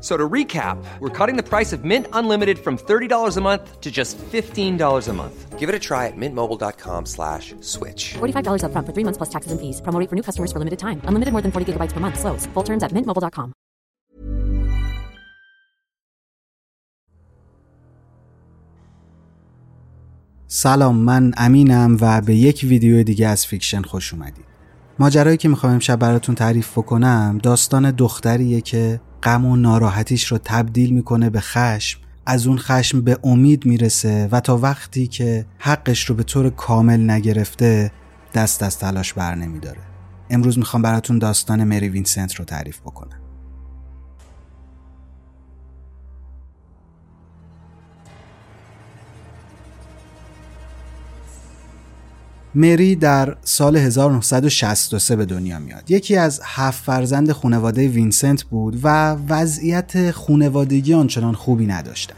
So to recap, we're cutting the price of Mint Unlimited from $30 a month to just $15 a month. Give it a try at mintmobile.com slash switch. $45 upfront for three months plus taxes and fees. Promo rate for new customers for limited time. Unlimited more than 40 gigabytes per month. Slows. Full terms at mintmobile.com. سلام من امینم و به یک ویدیو دیگه از فیکشن خوش اومدید. ماجرایی که می‌خوام امشب براتون تعریف بکنم داستان دختریه که غم و ناراحتیش رو تبدیل می‌کنه به خشم. از اون خشم به امید می‌رسه و تا وقتی که حقش رو به طور کامل نگرفته دست از تلاش بر نمیداره امروز می‌خوام براتون داستان مری وینسنت رو تعریف بکنم. مری در سال 1963 به دنیا میاد. یکی از هفت فرزند خانواده وینسنت بود و وضعیت خونوادگی آنچنان خوبی نداشتن.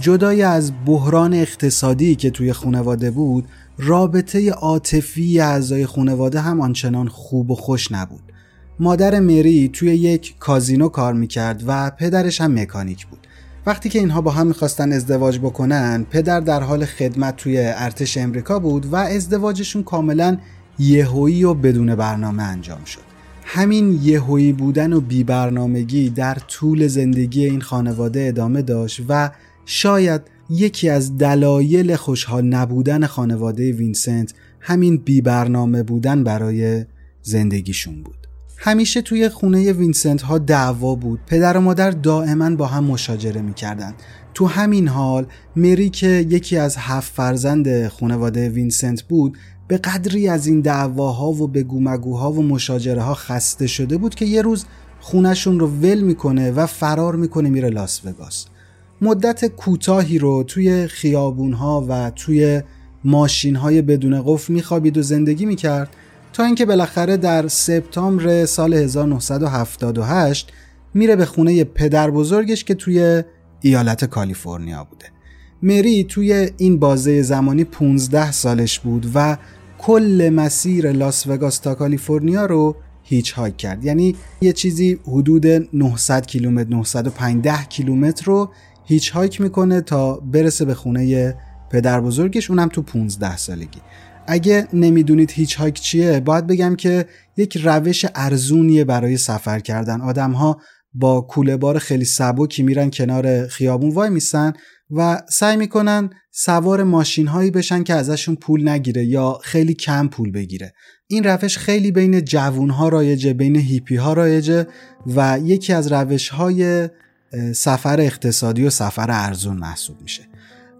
جدای از بحران اقتصادی که توی خانواده بود، رابطه عاطفی اعضای خانواده هم آنچنان خوب و خوش نبود. مادر مری توی یک کازینو کار می‌کرد و پدرش هم مکانیک بود. وقتی که اینها با هم می‌خواستن ازدواج بکنن پدر در حال خدمت توی ارتش امریکا بود و ازدواجشون کاملا یهویی و بدون برنامه انجام شد. همین یهویی بودن و بی برنامگی در طول زندگی این خانواده ادامه داشت و شاید یکی از دلایل خوشحال نبودن خانواده وینسنت همین بی برنامه بودن برای زندگیشون بود. همیشه توی خونه وینسنت ها دعوا بود. پدر و مادر دائما با هم مشاجره می‌کردند. تو همین حال مری که یکی از هفت فرزند خانواده وینسنت بود به قدری از این دعواها و به گومگوها و مشاجره ها خسته شده بود که یه روز خونشون رو ول می‌کنه و فرار می‌کنه میره لاس وگاس. مدت کوتاهی رو توی خیابون ها و توی ماشین های بدون قفل میخوابید و زندگی می‌کرد. تا اینکه بالاخره در سپتامبر سال 1978 میره به خونه پدر بزرگش که توی ایالت کالیفرنیا بوده. مری توی این بازه زمانی 15 سالش بود و کل مسیر لاس وگاس تا کالیفرنیا رو hitchhike کرد. یعنی یه چیزی حدود 900 کیلومتر 950 کیلومتر رو hitchhike می‌کنه تا برسه به خونه پدر بزرگش اونم تو 15 سالگی. اگه نمی‌دونید hitchhike چیه باید بگم که یک روش ارزونیه برای سفر کردن. آدم ها با کوله بار خیلی سبکی میرن کنار خیابون وای میسن و سعی می‌کنن سوار ماشین هایی بشن که ازشون پول نگیره یا خیلی کم پول بگیره. این روش خیلی بین جوون ها رایجه بین هیپی ها رایجه و یکی از روش های سفر اقتصادی و سفر ارزون محسوب میشه.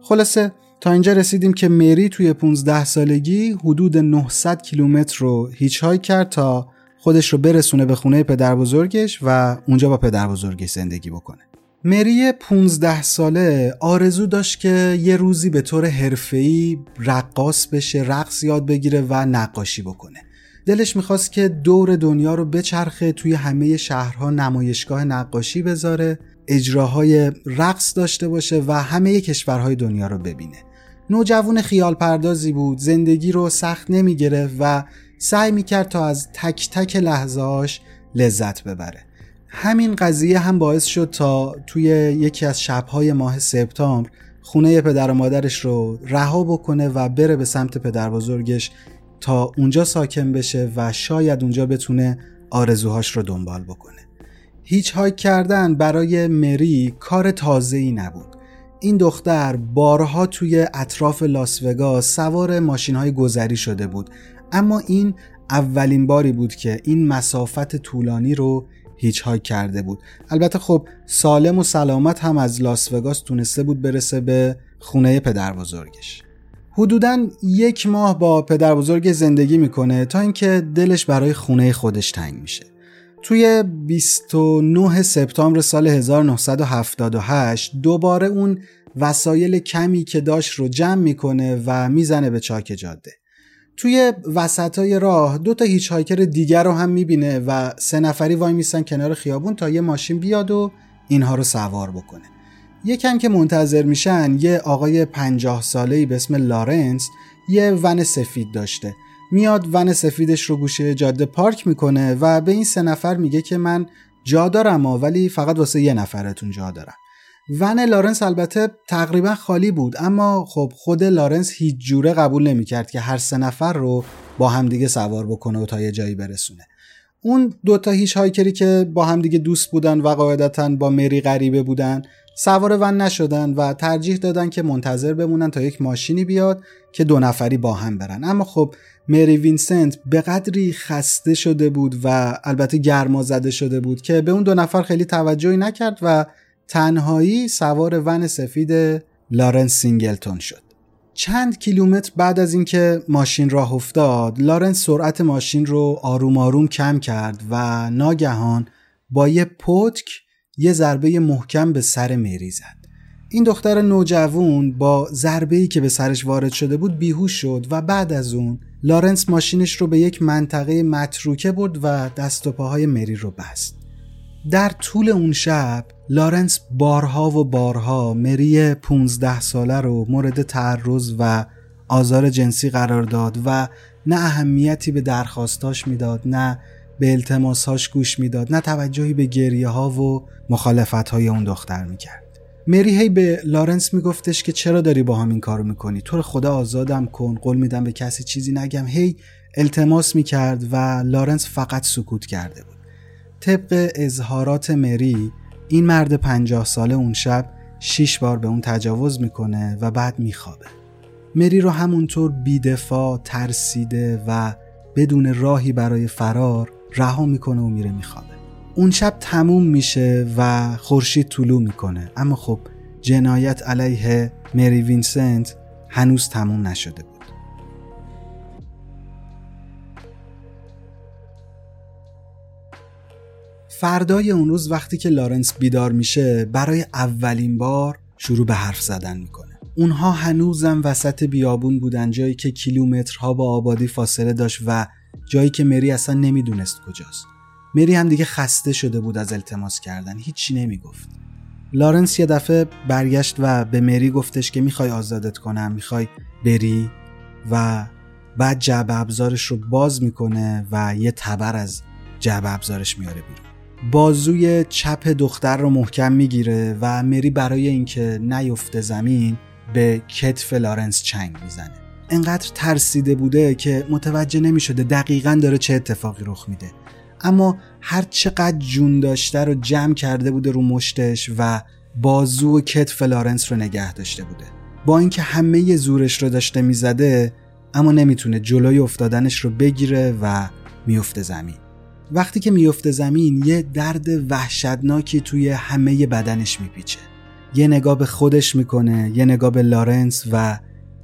خلاصه تا اینجا رسیدیم که مری توی 15 سالگی حدود 900 کیلومتر رو هیچ های کرد تا خودش رو برسونه به خونه پدر بزرگش و اونجا با پدر بزرگش زندگی بکنه. مری 15 ساله آرزو داشت که یه روزی به طور حرفه‌ای رقاص بشه، رقص یاد بگیره و نقاشی بکنه. دلش می‌خواست که دور دنیا رو بچرخه توی همه شهرها نمایشگاه نقاشی بذاره اجراهای رقص داشته باشه و همه کشورهای دنیا رو ببینه نوجوان خیال پردازی بود. زندگی رو سخت نمی گرفت و سعی می کرد تا از تک تک لحظهاش لذت ببره. همین قضیه هم باعث شد تا توی یکی از شبهای ماه سپتامبر خونه پدر و مادرش رو رها بکنه و بره به سمت پدر بزرگش تا اونجا ساکن بشه و شاید اونجا بتونه آرزوهاش رو دنبال بکنه. هیچ هایک کردن برای مری کار تازه ای نبود. این دختر بارها توی اطراف لاس وگاس سوار ماشین های گذری شده بود. اما این اولین باری بود که این مسافت طولانی رو هیچ های کرده بود. البته خب سالم و سلامت هم از لاس وگاس تونسته بود برسه به خونه پدر بزرگش حدودا یک ماه با پدر بزرگ زندگی می‌کنه تا اینکه دلش برای خونه خودش تنگ میشه. توی 29 سپتامبر سال 1978 دوباره اون وسایل کمی که داشت رو جمع می‌کنه و می‌زنه به چاک جاده. توی وسطای راه دو تا hitchhiker دیگر رو هم می‌بینه و سه نفری وایمیسن کنار خیابون تا یه ماشین بیاد و اینها رو سوار بکنه. یکم که منتظر میشن یه آقای پنجاه ساله به اسم لارنس یه ون سفید داشته. میاد ون سفیدش رو گوشه جاده پارک می‌کنه و به این سه نفر میگه که من جا دارم ولی فقط واسه یه نفرتون جا دارم. ون لارنس البته تقریبا خالی بود اما خب خود لارنس هیچ جوره قبول نمی‌کرد که هر سه نفر رو با همدیگه سوار بکنه و تا یه جایی برسونه. اون دوتا hitchhiker ی که با همدیگه دوست بودن و قاعدتا با مری غریبه بودن سوار ون نشدن و ترجیح دادن که منتظر بمونن تا یک ماشینی بیاد که دو نفری با هم برن. اما خب مری وینسنت به قدری خسته شده بود و البته گرما زده شده بود که به اون دو نفر خیلی توجهی نکرد و تنهایی سوار ون سفید لارنس سینگلتون شد. چند کیلومتر بعد از اینکه ماشین راه افتاد لارنس سرعت ماشین رو آروم آروم کم کرد و ناگهان با یه پتک یه ضربه محکم به سر مری زد. این دختر نوجوون با ضربه ای که به سرش وارد شده بود بیهوش شد و بعد از اون لارنس ماشینش رو به یک منطقه متروکه برد و دست و پاهای مری رو بست. در طول اون شب لارنس بارها و بارها مری 15 ساله رو مورد تعرض و آزار جنسی قرار داد و نه اهمیتی به درخواستاش می‌داد نه به التماسهاش گوش می‌داد نه توجهی به گریه ها و مخالفت های اون دختر می‌کرد. مری هی به لارنس میگفتش که چرا داری با هم این کارو می‌کنی؟ تو خدا آزادم کن قول میدم به کسی چیزی نگم. هی التماس می‌کرد و لارنس فقط سکوت کرده بود. طبق اظهارات مری این مرد پنجاه ساله اون شب شیش بار به اون تجاوز می‌کنه و بعد میخوابه. مری رو همونطور بیدفاع ترسیده و بدون راهی برای فرار رها می‌کنه و میره میخوابه. اون شب تموم میشه و خورشید طلوع می‌کنه. اما خب جنایت علیه مری وینسنت هنوز تموم نشده بود. فردای اون روز وقتی که لارنس بیدار میشه برای اولین بار شروع به حرف زدن می‌کنه. اونها هنوزم وسط بیابون بودن جایی که کیلومترها با آبادی فاصله داشت و جایی که مری اصلا نمی‌دونست کجاست. مری هم دیگه خسته شده بود از التماس کردن. هیچی نمی‌گفت. لارنس یه دفعه برگشت و به مری گفتش که می‌خوای آزادت کنم می‌خوای بری و بعد جعبه ابزارش رو باز می‌کنه و یه تبر از جعبه ابزارش میاره بیرون. بازوی چپ دختر رو محکم می‌گیره و مری برای اینکه نیفته زمین به کتف لارنس چنگ می‌زنه. انقدر ترسیده بوده که متوجه نمی‌شده دقیقا داره چه اتفاقی رخ میده. اما هر چقدر جون داشته رو جمع کرده بوده رو مشتش و بازو و کتف لارنس رو نگه داشته بوده. با اینکه همه زورش رو داشته می‌زده اما نمی‌تونه جلوی افتادنش رو بگیره و میفته زمین. وقتی که میفته زمین یه درد وحشتناکی توی همه بدنش میپیچه. یه نگاه به خودش می‌کنه یه نگاه به لارنس و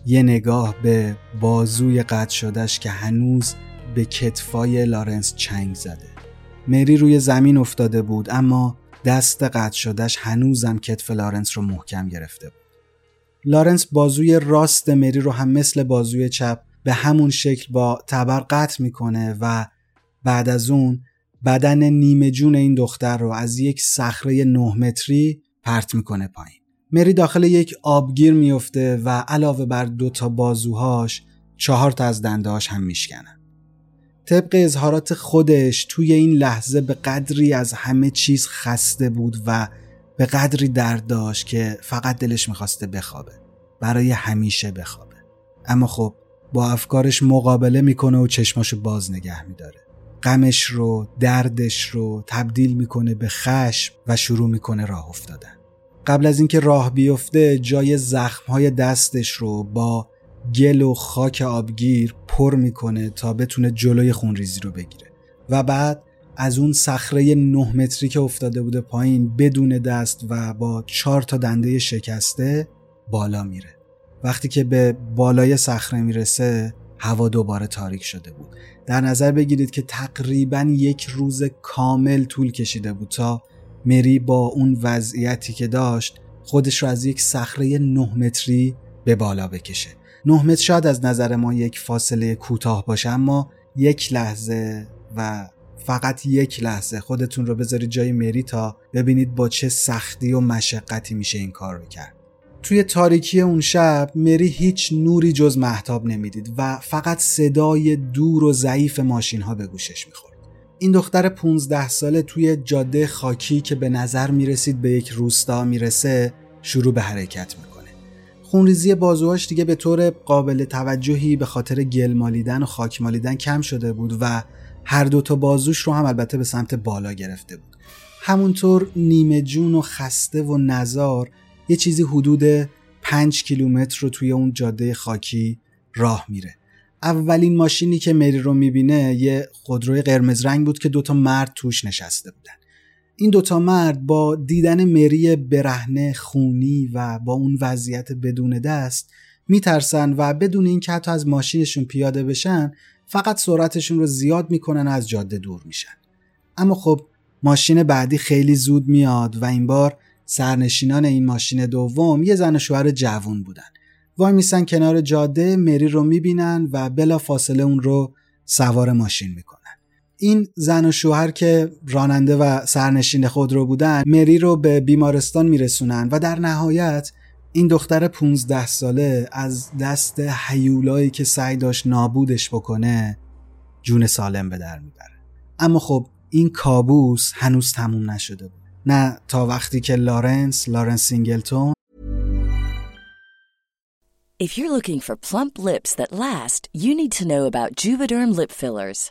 یه نگاه به بازوی قطع شدهش که هنوز به کتفای لارنس چنگ زده. مری روی زمین افتاده بود اما دست قطع شدهش هنوزم کتف لارنس رو محکم گرفته بود. لارنس بازوی راست مری رو هم مثل بازوی چپ به همون شکل با تبر قطع می‌کنه و بعد از اون بدن نیمه جون این دختر رو از یک صخره نه متری پرت می‌کنه پایین. مری داخل یک آبگیر میفته و علاوه بر دو تا بازوهاش چهار تا از دندهاش هم میشکنن. طبق اظهارات خودش توی این لحظه به قدری از همه چیز خسته بود و به قدری درد داشت که فقط دلش می‌خواسته بخوابه برای همیشه بخوابه. اما خب با افکارش مقابله می‌کنه و چشماشو باز نگه میداره. غمش رو دردش رو تبدیل می‌کنه به خشم و شروع می‌کنه راه افتادن. قبل از اینکه راه بیفته جای زخمهای دستش رو با گل و خاک آبگیر پر می‌کنه تا بتونه جلوی خونریزی رو بگیره. و بعد از اون صخره نه متری که افتاده بوده پایین بدون دست و با چهار تا دنده شکسته بالا میره. وقتی که به بالای صخره می‌رسه هوا دوباره تاریک شده بود. در نظر بگیرید که تقریبا یک روز کامل طول کشیده بود تا مری با اون وضعیتی که داشت خودش رو از یک صخره نه متری به بالا بکشه. نه متر شاید از نظر ما یک فاصله کوتاه باشه اما یک لحظه و فقط یک لحظه خودتون رو بذارید جای مری تا ببینید با چه سختی و مشقتی میشه این کار رو کرد. توی تاریکی اون شب مری هیچ نوری جز محتاب نمی‌دید و فقط صدای دور و ضعیف ماشین ها به گوشش می‌خورد. این دختر 15 ساله توی جاده خاکی که به نظر می‌رسید به یک روستا می‌رسه شروع به حرکت می‌کنه خونریزی بازوهاش دیگه به طور قابل توجهی به خاطر گل مالیدن و خاک مالیدن کم شده بود و هر دوتا بازوش رو هم البته به سمت بالا گرفته بود. همونطور نیمه جون و خسته و نزار یه چیزی حدود 5 کیلومتر رو توی اون جاده خاکی راه میره. اولین ماشینی که مری رو می‌بینه یه خودروی قرمز رنگ بود که دوتا مرد توش نشسته بودن. این دوتا مرد با دیدن مری برهنه خونی و با اون وضعیت بدون دست میترسن و بدون اینکه حتی از ماشینشون پیاده بشن فقط سرعتشون رو زیاد می‌کنن از جاده دور میشن. اما خب ماشین بعدی خیلی زود میاد و این بار سرنشینان این ماشین دوم یه زن و شوهر جوون بودن. وای میسن کنار جاده مری رو می‌بینن و بلا فاصله اون رو سوار ماشین می‌کنن. این زن و شوهر که راننده و سرنشین خود رو بودن مری رو به بیمارستان میرسونن و در نهایت این دختر 15 ساله از دست حیولایی که سعی داشت نابودش بکنه جون سالم به در می‌بره اما خب این کابوس هنوز تموم نشده بود نه تا وقتی که لارنس لارنس سینگلتون If you're looking for plump lips that last, you need to know about Juvederm lip fillers.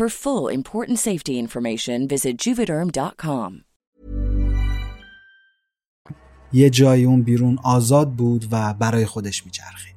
For full important safety information, visit juvederm.com. یه جای اون بیرون آزاد بود و برای خودش میچرخید.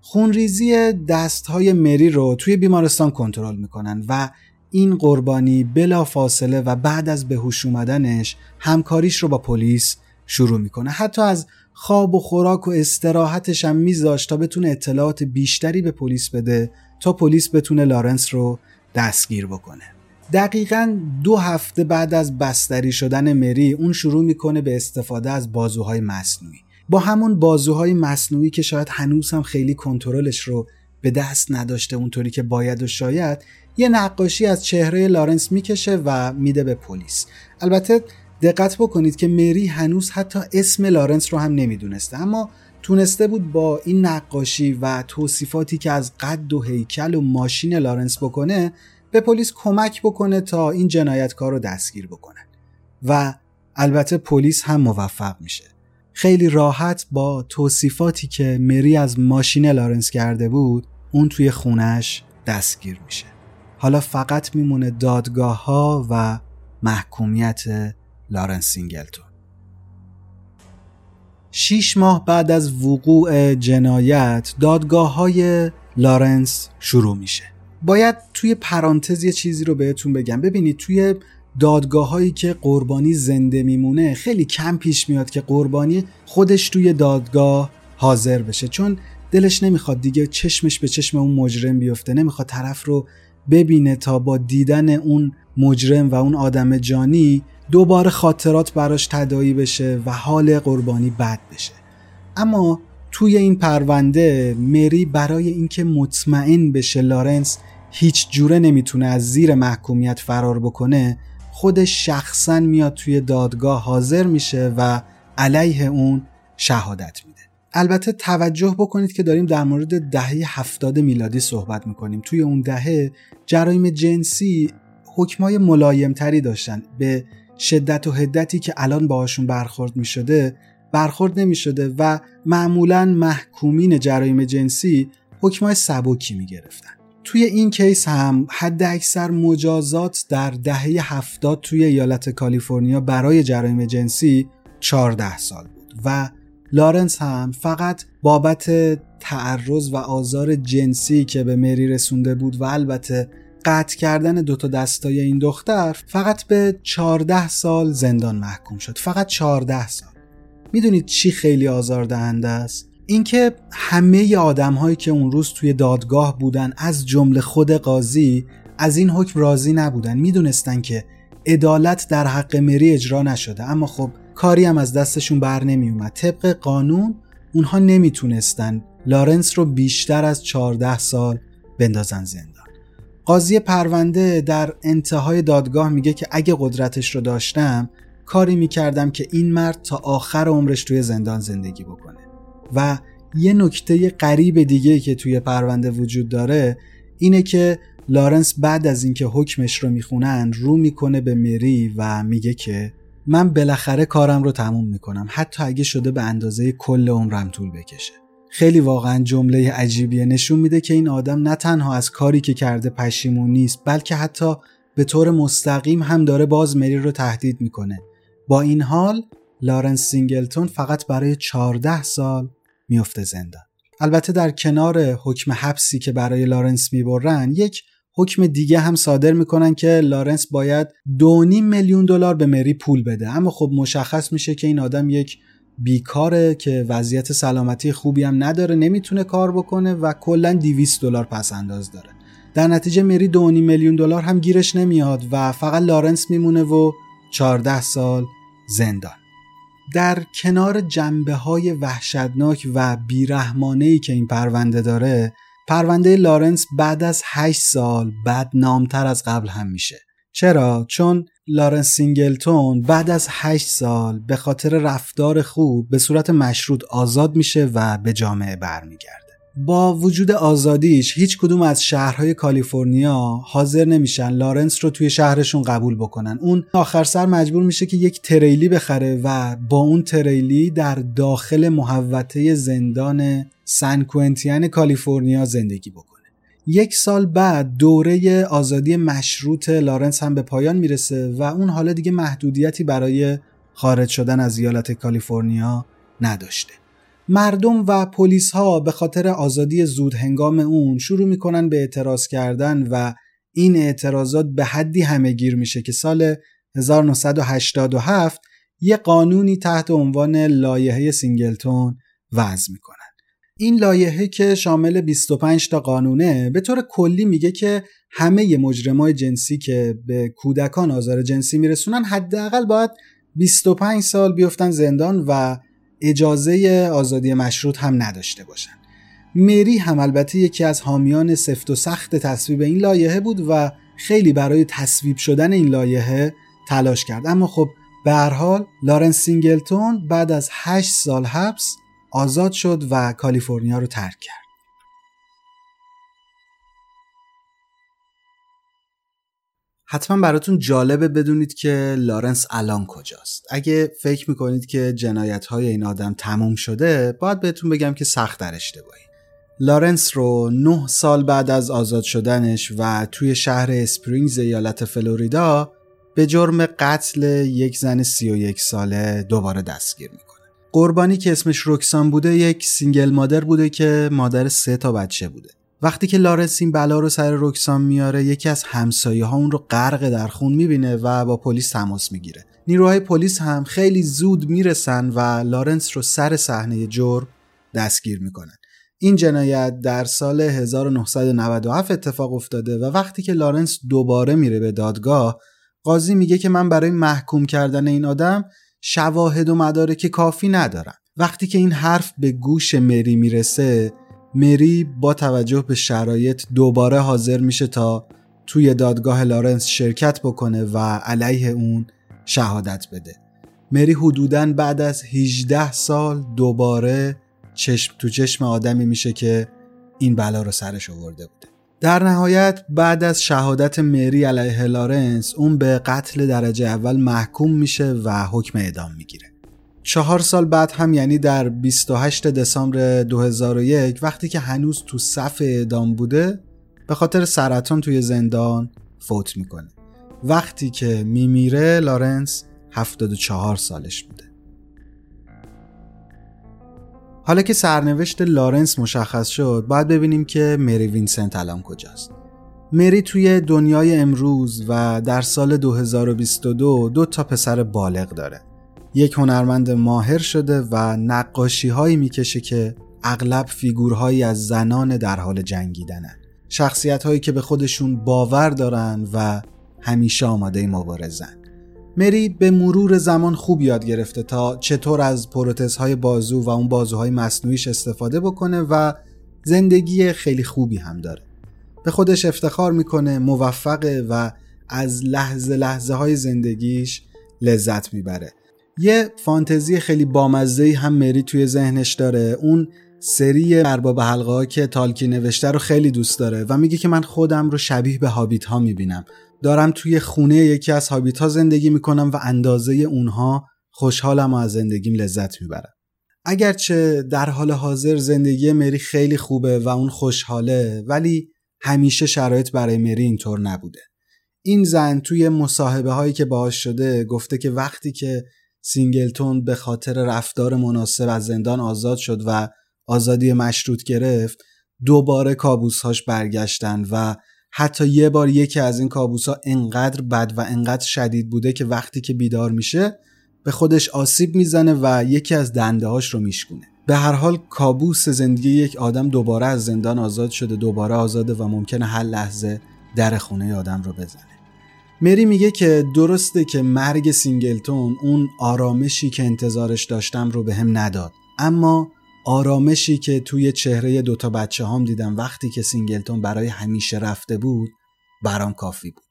خونریزی دستهای مری رو توی بیمارستان کنترل می‌کنن و این قربانی بلا فاصله و بعد از بهوش اومدنش همکاریش رو با پلیس شروع می‌کنه حتی از خواب و خوراک و استراحتش هم میذاشت تا بتونه اطلاعات بیشتری به پلیس بده تا پلیس بتونه لارنس رو دستگیر بکنه. دقیقا دو هفته بعد از بستری شدن مری اون شروع می‌کنه به استفاده از بازوهای مصنوعی. با همون بازوهای مصنوعی که شاید هنوز هم خیلی کنترلش رو به دست نداشته اونطوری که باید و شاید یه نقاشی از چهره لارنس می‌کشه و میده به پلیس. البته دقت بکنید که مری هنوز حتی اسم لارنس رو هم نمی‌دونسته اما تونسته بود با این نقاشی و توصیفاتی که از قد و هیکل و ماشین لارنس بکنه به پلیس کمک بکنه تا این جنایتکار رو دستگیر بکنن و البته پلیس هم موفق میشه. خیلی راحت با توصیفاتی که مری از ماشین لارنس کرده بود اون توی خونش دستگیر میشه. حالا فقط میمونه دادگاه ها و محکومیت لارنس سینگلتون شیش ماه بعد از وقوع جنایت دادگاه های لارنس شروع میشه. باید توی پرانتز یه چیزی رو بهتون بگم. ببینید توی دادگاه هایی که قربانی زنده میمونه خیلی کم پیش میاد که قربانی خودش توی دادگاه حاضر بشه. چون دلش نمی‌خواد دیگه چشمش به چشم اون مجرم بیفته. نمی‌خواد طرف رو ببینه تا با دیدن اون مجرم و اون آدم جانی دوباره خاطرات براش تدایی بشه و حال قربانی بد بشه. اما توی این پرونده مری برای اینکه مطمئن بشه لارنس هیچ جوره نمی‌تونه از زیر محکومیت فرار بکنه خودش شخصا میاد توی دادگاه حاضر میشه و علیه اون شهادت میده. البته توجه بکنید که داریم در مورد دهه هفتاد میلادی صحبت می‌کنیم. توی اون دهه جرایم جنسی حکمای ملایمتری داشتن. به شدت و هدتی که الان باهاشون برخورد می‌شده برخورد نمی‌شده و معمولا محکومین جرایم جنسی حکمای سبکی می‌گرفتن. توی این کیس هم حد اکثر مجازات در دهه هفتاد توی ایالت کالیفرنیا برای جرایم جنسی 14 سال بود و لارنس هم فقط بابت تعرض و آزار جنسی که به مری رسونده بود و البته قطع کردن دوتا دستای این دختر فقط به 14 سال زندان محکوم شد. فقط 14 سال. می‌دونید چی خیلی آزاردهنده است؟ اینکه همه آدم هایی که اون روز توی دادگاه بودن از جمله خود قاضی از این حکم راضی نبودن. می‌دونستن که عدالت در حق مری اجرا نشده. اما خب کاری هم از دستشون بر نمی اومد طبق قانون اونها نمی‌تونستن لارنس رو بیشتر از 14 سال بندازن زندان. قاضی پرونده در انتهای دادگاه میگه که اگه قدرتش رو داشتم کاری می‌کردم که این مرد تا آخر عمرش توی زندان زندگی بکنه. و یه نکته غریب دیگه که توی پرونده وجود داره اینه که لارنس بعد از اینکه حکمش رو می‌خونن رو می‌کنه به مری و میگه که من بالاخره کارم رو تموم می‌کنم حتی اگه شده به اندازه کل عمرم طول بکشه. خیلی واقعا جمله عجیبیه. نشون میده که این آدم نه تنها از کاری که کرده پشیمون نیست بلکه حتی به طور مستقیم هم داره باز مری رو تهدید می‌کنه. با این حال لارنس سینگلتون فقط برای 14 سال میفته زندان. البته در کنار حکم حبسی که برای لارنس می‌برن یک حکم دیگه هم صادر می‌کنن که لارنس باید دو میلیون دلار به مری پول بده. اما خب مشخص میشه که این آدم یک بیکاره که وضعیت سلامتی خوبی هم نداره نمی‌تونه کار بکنه و کلا 200 دلار پس انداز داره. در نتیجه مری 2.5 میلیون دلار هم گیرش نمیاد و فقط لارنس میمونه و 14 سال زندان. در کنار جنبه های وحشتناک و بیرحمانه که این پرونده داره پرونده لارنس بعد از 8 سال بدنامتر از قبل هم میشه. چرا؟ چون لارنس سینگلتون بعد از 8 سال به خاطر رفتار خوب به صورت مشروط آزاد میشه و به جامعه برمیگرده. با وجود آزادیش هیچ کدوم از شهرهای کالیفرنیا حاضر نمیشن لارنس رو توی شهرشون قبول بکنن اون آخر سر مجبور میشه که یک تریلی بخره و با اون تریلی در داخل محوطه زندان سن کوئنتین کالیفرنیا زندگی بکنه یک سال بعد دوره آزادی مشروط لارنس هم به پایان می‌رسه و اون حالا دیگه محدودیتی برای خارج شدن از ایالت کالیفرنیا نداشته. مردم و پلیس ها به خاطر آزادی زود هنگام اون شروع می‌کنن به اعتراض کردن و این اعتراضات به حدی همه گیر میشه که سال 1987 یه قانونی تحت عنوان لایحه سینگلتون وضع می‌کنه. این لایحه که شامل 25 تا قانونه به طور کلی میگه که همه مجرمای جنسی که به کودکان آزار جنسی میرسونن حداقل باید 25 سال بیفتن زندان و اجازه آزادی مشروط هم نداشته باشن. مری هم البته یکی از حامیان سفت و سخت تصویب این لایحه بود و خیلی برای تصویب شدن این لایحه تلاش کرد. اما خب به هر حال لارنس سینگلتون بعد از 8 سال حبس آزاد شد و کالیفرنیا رو ترک کرد. حتما براتون جالبه بدونید که لارنس الان کجاست. اگه فکر می‌کنید که جنایت های این آدم تموم شده باید بهتون بگم که سخت در اشتباهی. لارنس رو نه سال بعد از آزاد شدنش و توی شهر اسپرینگز ایالت فلوریدا به جرم قتل یک زن 31 ساله دوباره دستگیر می‌کنه. قربانی که اسمش روکسان بوده یک single mother بوده که مادر سه تا بچه بوده. وقتی که لارنس این بلا رو سر روکسان میاره یکی از همسایه ها اون رو غرق در خون می‌بینه و با پلیس تماس می‌گیره. نیروهای پلیس هم خیلی زود می‌رسن و لارنس رو سر صحنه جرم دستگیر می‌کنن. این جنایت در سال 1997 اتفاق افتاده و وقتی که لارنس دوباره میره به دادگاه قاضی میگه که من برای محکوم کردن این آدم شواهد و مدارک کافی ندارم. وقتی که این حرف به گوش مری می‌رسه مری با توجه به شرایط دوباره حاضر میشه تا توی دادگاه لارنس شرکت بکنه و علیه اون شهادت بده. مری حدودا بعد از 18 سال دوباره چشم تو چشم آدمی میشه که این بلا رو سرش آورده بوده در نهایت بعد از شهادت مری علیه لارنس اون به قتل درجه اول محکوم میشه و حکم اعدام می‌گیره. چهار سال بعد هم یعنی در 28 دسامبر 2001 وقتی که هنوز تو صف اعدام بوده به خاطر سرطان توی زندان فوت می‌کنه. وقتی که میمیره لارنس 74 سالش بوده. حالا که سرنوشت لارنس مشخص شد باید ببینیم که مری وینسنت الان کجاست. مری توی دنیای امروز و در سال 2022 دو تا پسر بالغ داره. یک هنرمند ماهر شده و نقاشی هایی می‌کشه که اغلب فیگورهایی از زنان در حال جنگیدنن. شخصیت هایی که به خودشون باور دارن و همیشه آماده مبارزن. مری به مرور زمان خوب یاد گرفته تا چطور از های بازو و اون بازوهای مصنوعیش استفاده بکنه و زندگی خیلی خوبی هم داره. به خودش افتخار می‌کنه موفقه و از لحظه لحظه های زندگیش لذت می‌بره. یه فانتزی خیلی بامزه هم مری توی ذهنش داره اون سری ارباب حلقه ها که تالکی نوشته رو خیلی دوست داره و میگه که من خودم رو شبیه به هابیت ها می‌بینم. دارم توی خونه یکی از هابیت ها زندگی می‌کنم و اندازه اونها خوشحالم و از زندگیم لذت می‌برم. اگرچه در حال حاضر زندگی مری خیلی خوبه و اون خوشحاله ولی همیشه شرایط برای مری اینطور نبوده. این زن توی مصاحبه هایی که باهاش شده گفته که وقتی که سینگلتون به خاطر رفتار مناسب از زندان آزاد شد و آزادی مشروط گرفت دوباره کابوسهاش برگشتن و حتی یه بار یکی از این کابوس ها انقدر بد و انقدر شدید بوده که وقتی که بیدار میشه به خودش آسیب می‌زنه و یکی از دنده هاش رو میشکونه. به هر حال کابوس زندگی یک آدم دوباره از زندان آزاد شده دوباره آزاده و ممکنه هر لحظه در خونه آدم رو بزنه. مری میگه که درسته که مرگ سینگلتون اون آرامشی که انتظارش داشتم رو به هم نداد اما آرامشی که توی چهره دوتا بچه هام دیدم وقتی که سینگلتون برای همیشه رفته بود برام کافی بود.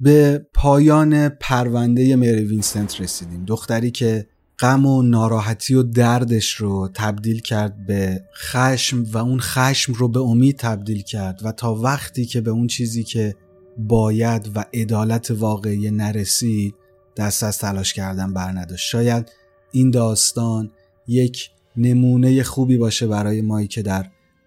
به پایان پرونده مری وینسنت رسیدیم. دختری که غم و ناراحتی و دردش رو تبدیل کرد به خشم و اون خشم رو به امید تبدیل کرد و تا وقتی که به اون چیزی که باید و عدالت واقعی نرسید دست از تلاش کردن بر نداشت شاید این داستان یک نمونه خوبی باشه برای مایی که در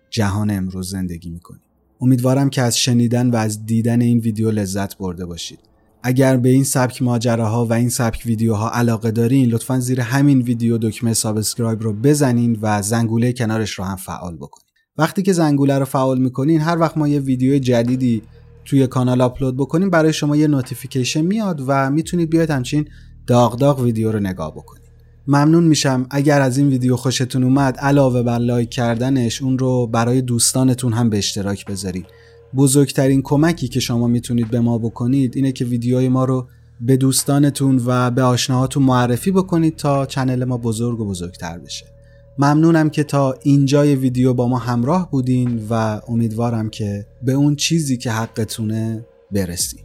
جهان امروز زندگی می‌کنیم. امیدوارم که از شنیدن و از دیدن این ویدیو لذت برده باشید. اگر به این سبک ماجراها و این سبک ویدیوها علاقه دارین لطفا زیر همین ویدیو دکمه subscribe رو بزنین و زنگوله کنارش رو هم فعال بکنین. وقتی که زنگوله رو فعال می‌کنین هر وقت ما یه ویدیو جدیدی توی کانال آپلود بکنیم برای شما یه notification میاد و می‌تونید بیاید همچین داغ داغ ویدیو رو نگاه بکنید. ممنون میشم اگر از این ویدیو خوشتون اومد علاوه بر لایک کردنش اون رو برای دوستانتون هم به اشتراک بذارید. بزرگترین کمکی که شما می‌تونید به ما بکنید اینه که ویدیوهای ما رو به دوستانتون و به آشناهاتون معرفی بکنید تا channel ما بزرگ و بزرگتر بشه. ممنونم که تا اینجای ویدیو با ما همراه بودین و امیدوارم که به اون چیزی که حقتونه برسید.